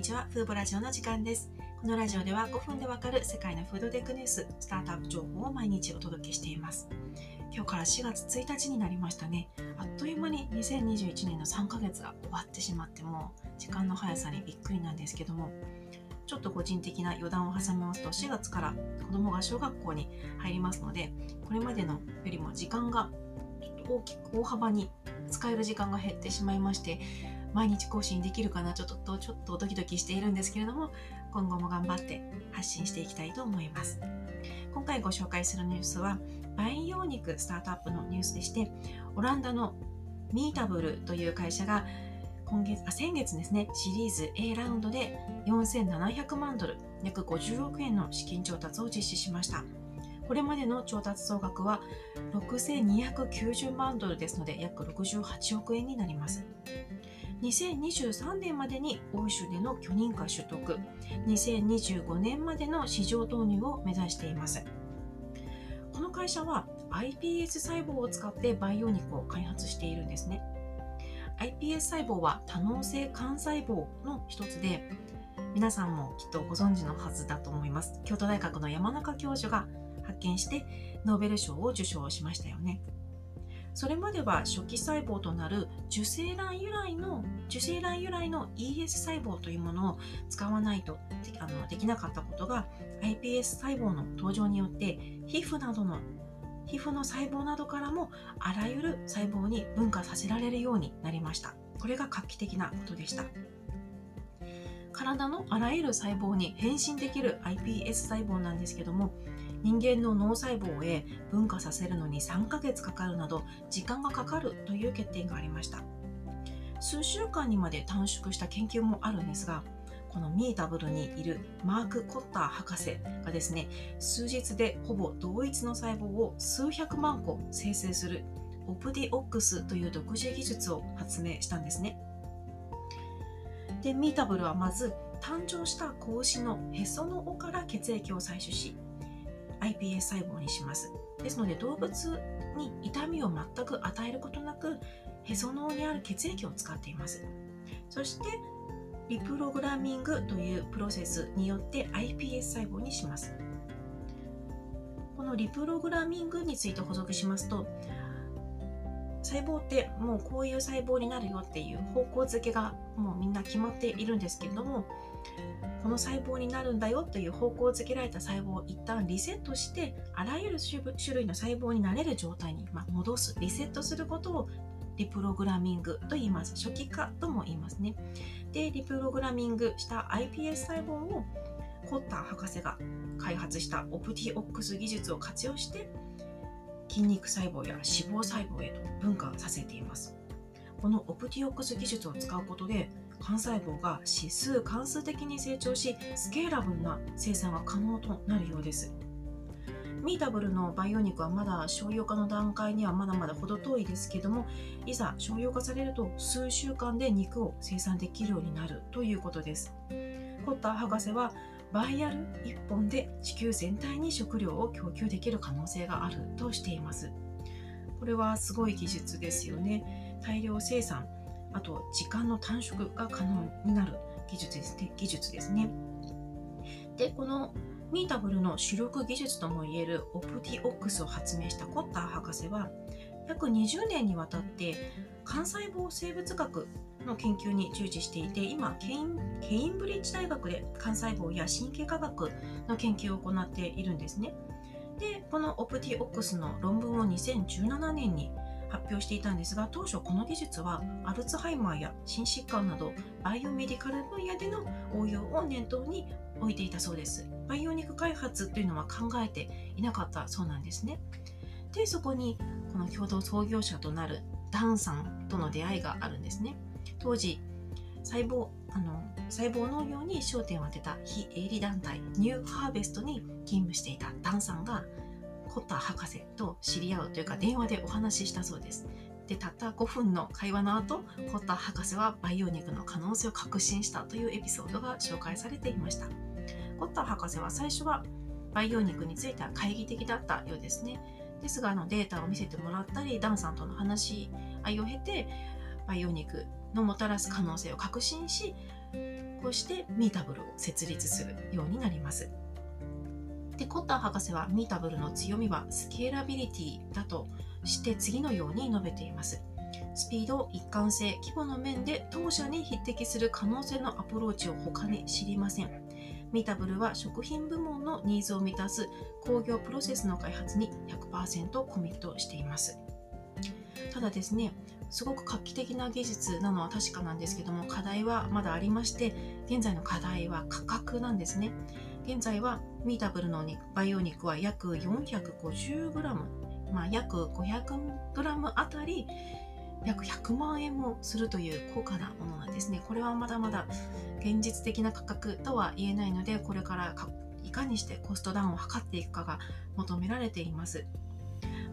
にちは、フーボラジオの時間です。このラジオでは5分でわかる世界のフードテックニュース、スタートアップ情報を毎日お届けしています。今日から4月1日になりましたね。あっという間に2021年の3ヶ月が終わってしまっても、時間の速さにびっくりなんですけども、ちょっと個人的な余談を挟みますと、4月から子供が小学校に入りますので、これまでのよりも時間が大きく大幅に使える時間が減ってしまいまして、毎日更新できるかな？ちょっとちょっとドキドキしているんですけれども今後も頑張って発信していきたいと思います。今回ご紹介するニュースは培養肉スタートアップのニュースでしてオランダのミータブルという会社が今月あ先月ですねシリーズ A ラウンドで4700万ドル約50億円の資金調達を実施しました。これまでの調達総額は6290万ドルですので約68億円になります。2023年までに欧州での許認可取得2025年までの市場投入を目指しています。この会社は iPS 細胞を使って培養肉を開発しているんですね。iPS 細胞は多能性幹細胞の一つで皆さんもきっとご存知のはずだと思います。京都大学の山中教授が発見してノーベル賞を受賞しましたよね。それまでは初期細胞となる受精卵由来の受精卵由来の ES 細胞というものを使わないとあのできなかったことが iPS 細胞の登場によって皮膚などの皮膚の細胞などからもあらゆる細胞に分化させられるようになりました。これが画期的なことでした。体のあらゆる細胞に変身できる iPS 細胞なんですけども人間の脳細胞へ分化させるのに3ヶ月かかるなど時間がかかるという欠点がありました。数週間にまで短縮した研究もあるんですがこのミータブルにいるマーク・コッター博士がですね数日でほぼ同一の細胞を数百万個生成するオプディオックスという独自技術を発明したんですね。でミータブルはまず誕生した子牛のへその緒から血液を採取し iPS 細胞にします。ですので動物に痛みを全く与えることなくへその緒にある血液を使っています。そしてリプログラミングというプロセスによって iPS 細胞にします。このリプログラミングについて補足しますと細胞ってもうこういう細胞になるよっていう方向づけがもうみんな決まっているんですけれどもこの細胞になるんだよという方向づけられた細胞を一旦リセットしてあらゆる種類の細胞になれる状態に、ま戻すリセットすることをリプログラミングと言います。初期化とも言いますね。でリプログラミングした iPS 細胞をコッター博士が開発したオプティオックス技術を活用して筋肉細胞や脂肪細胞へと分化させています。このオプティオックス技術を使うことで幹細胞が指数関数的に成長しスケーラブルな生産が可能となるようです。ミータブルの培養肉はまだ商用化の段階にはまだまだ程遠いですけどもいざ商用化されると数週間で肉を生産できるようになるということです。コッター博士はバイヤル1本で地球全体に食料を供給できる可能性があるとしています。これはすごい技術ですよね。大量生産あと時間の短縮が可能になる技術ですね。技術ですね。でこのミータブルの主力技術ともいえるオプティオックスを発明したコッター博士は約20年にわたって幹細胞生物学の研究に従事していて今ケインケインブリッジ大学で幹細胞や神経科学の研究を行っているんですね。でこのオプティオックスの論文を2017年に発表していたんですが当初この技術はアルツハイマーや心疾患などバイオメディカル分野での応用を念頭に置いていたそうです。培養肉開発というのは考えていなかったそうなんですね。でそこにこの共同創業者となるダンさんとの出会いがあるんですね。当時細胞あの細胞農業に焦点を当てた非営利団体ニューハーベストに勤務していたダンさんがコッター博士と知り合うというか電話でお話ししたそうです。でたった5分の会話の後コッター博士は培養肉の可能性を確信したというエピソードが紹介されていました。コッター博士は最初は培養肉については懐疑的だったようですね。ですがあのデータを見せてもらったりダンさんとの話し合いを経て培養肉のもたらす可能性を確信しこうしてミータブルを設立するようになります。でコッター博士はミータブルの強みはスケーラビリティだとして次のように述べています。スピード、一貫性、規模の面で当社に匹敵する可能性のアプローチを他に知りません。ミータブルは食品部門のニーズを満たす工業プロセスの開発に100%コミットしています。ただですね、すごく画期的な技術なのは確かなんですけども、課題はまだありまして、現在の課題は価格なんですね。現在はミータブルの培養肉は約 450g、まあ、約 500g あたり約100万円もするという高価なものなんですね。これはまだまだ現実的な価格とは言えないので、これからいかにしてコストダウンを図っていくかが求められています。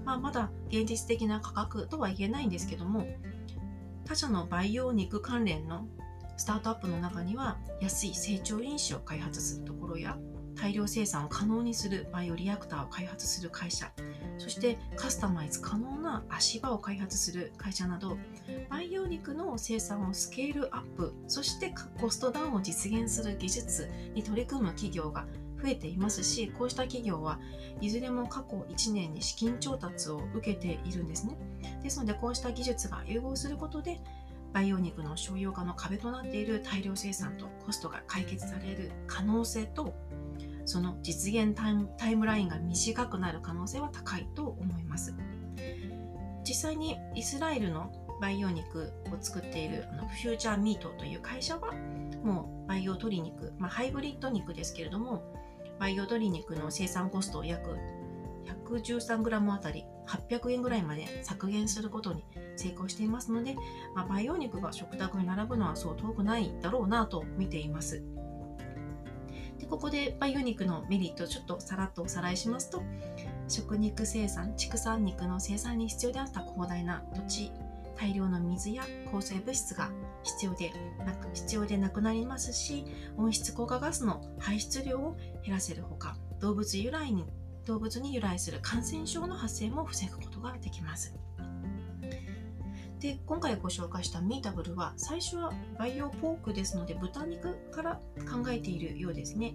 まあ、まだ現実的な価格とは言えないんですけども、他社の培養肉関連のスタートアップの中には安い成長因子を開発するところや大量生産を可能にするバイオリアクターを開発する会社そしてカスタマイズ可能な足場を開発する会社など培養肉の生産をスケールアップそしてコストダウンを実現する技術に取り組む企業が増えていますしこうした企業はいずれも過去1年に資金調達を受けているんですね。ですのでこうした技術が融合することで培養肉の商用化の壁となっている大量生産とコストが解決される可能性とその実現タイムラインが短くなる可能性は高いと思います。実際にイスラエルの培養肉を作っているあのフューチャーミートという会社はもう培養鶏肉、まあ、ハイブリッド肉ですけれども培養鶏肉の生産コストを約 113g あたり800円ぐらいまで削減することに成功していますので、まあ、培養肉が食卓に並ぶのはそう遠くないだろうなと見ています。でここで培養肉のメリットをちょっとさらっとおさらいしますと食肉生産畜産肉の生産に必要であった広大な土地大量の水や抗生物質が必要でなく必要でなくなりますし温室効果ガスの排出量を減らせるほか動物由来に動物に由来する感染症の発生も防ぐことができます。で今回ご紹介したミータブルは最初は培養ポークですので豚肉から考えているようですね。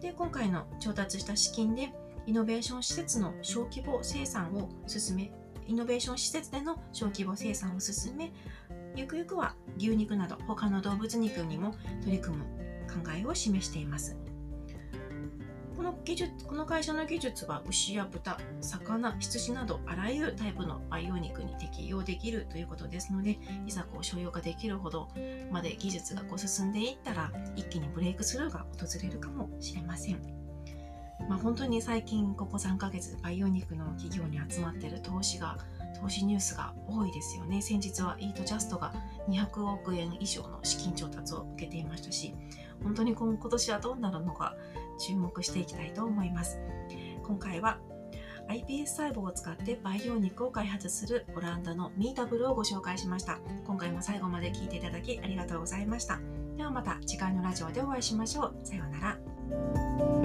で今回の調達した資金でイノベーション施設の小規模生産を進めイノベーション施設での小規模生産を進めゆくゆくは牛肉など他の動物肉にも取り組む考えを示しています。この技術この会社の技術は牛や豚、魚、羊などあらゆるタイプの培養肉に適用できるということですのでいざこう商用化できるほどまで技術がこう進んでいったら一気にブレイクスルーが訪れるかもしれません。まあ、本当に最近ここ3ヶ月培養肉の企業に集まっている投資が投資ニュースが多いですよね先日はイートジャストが200億円以上の資金調達を受けていましたし本当に今年はどうなるのか注目していきたいと思います。今回は iPS 細胞を使って培養肉を開発するオランダのミータブルをご紹介しました。今回も最後まで聞いていただきありがとうございました。ではまた次回のラジオでお会いしましょう。さようなら。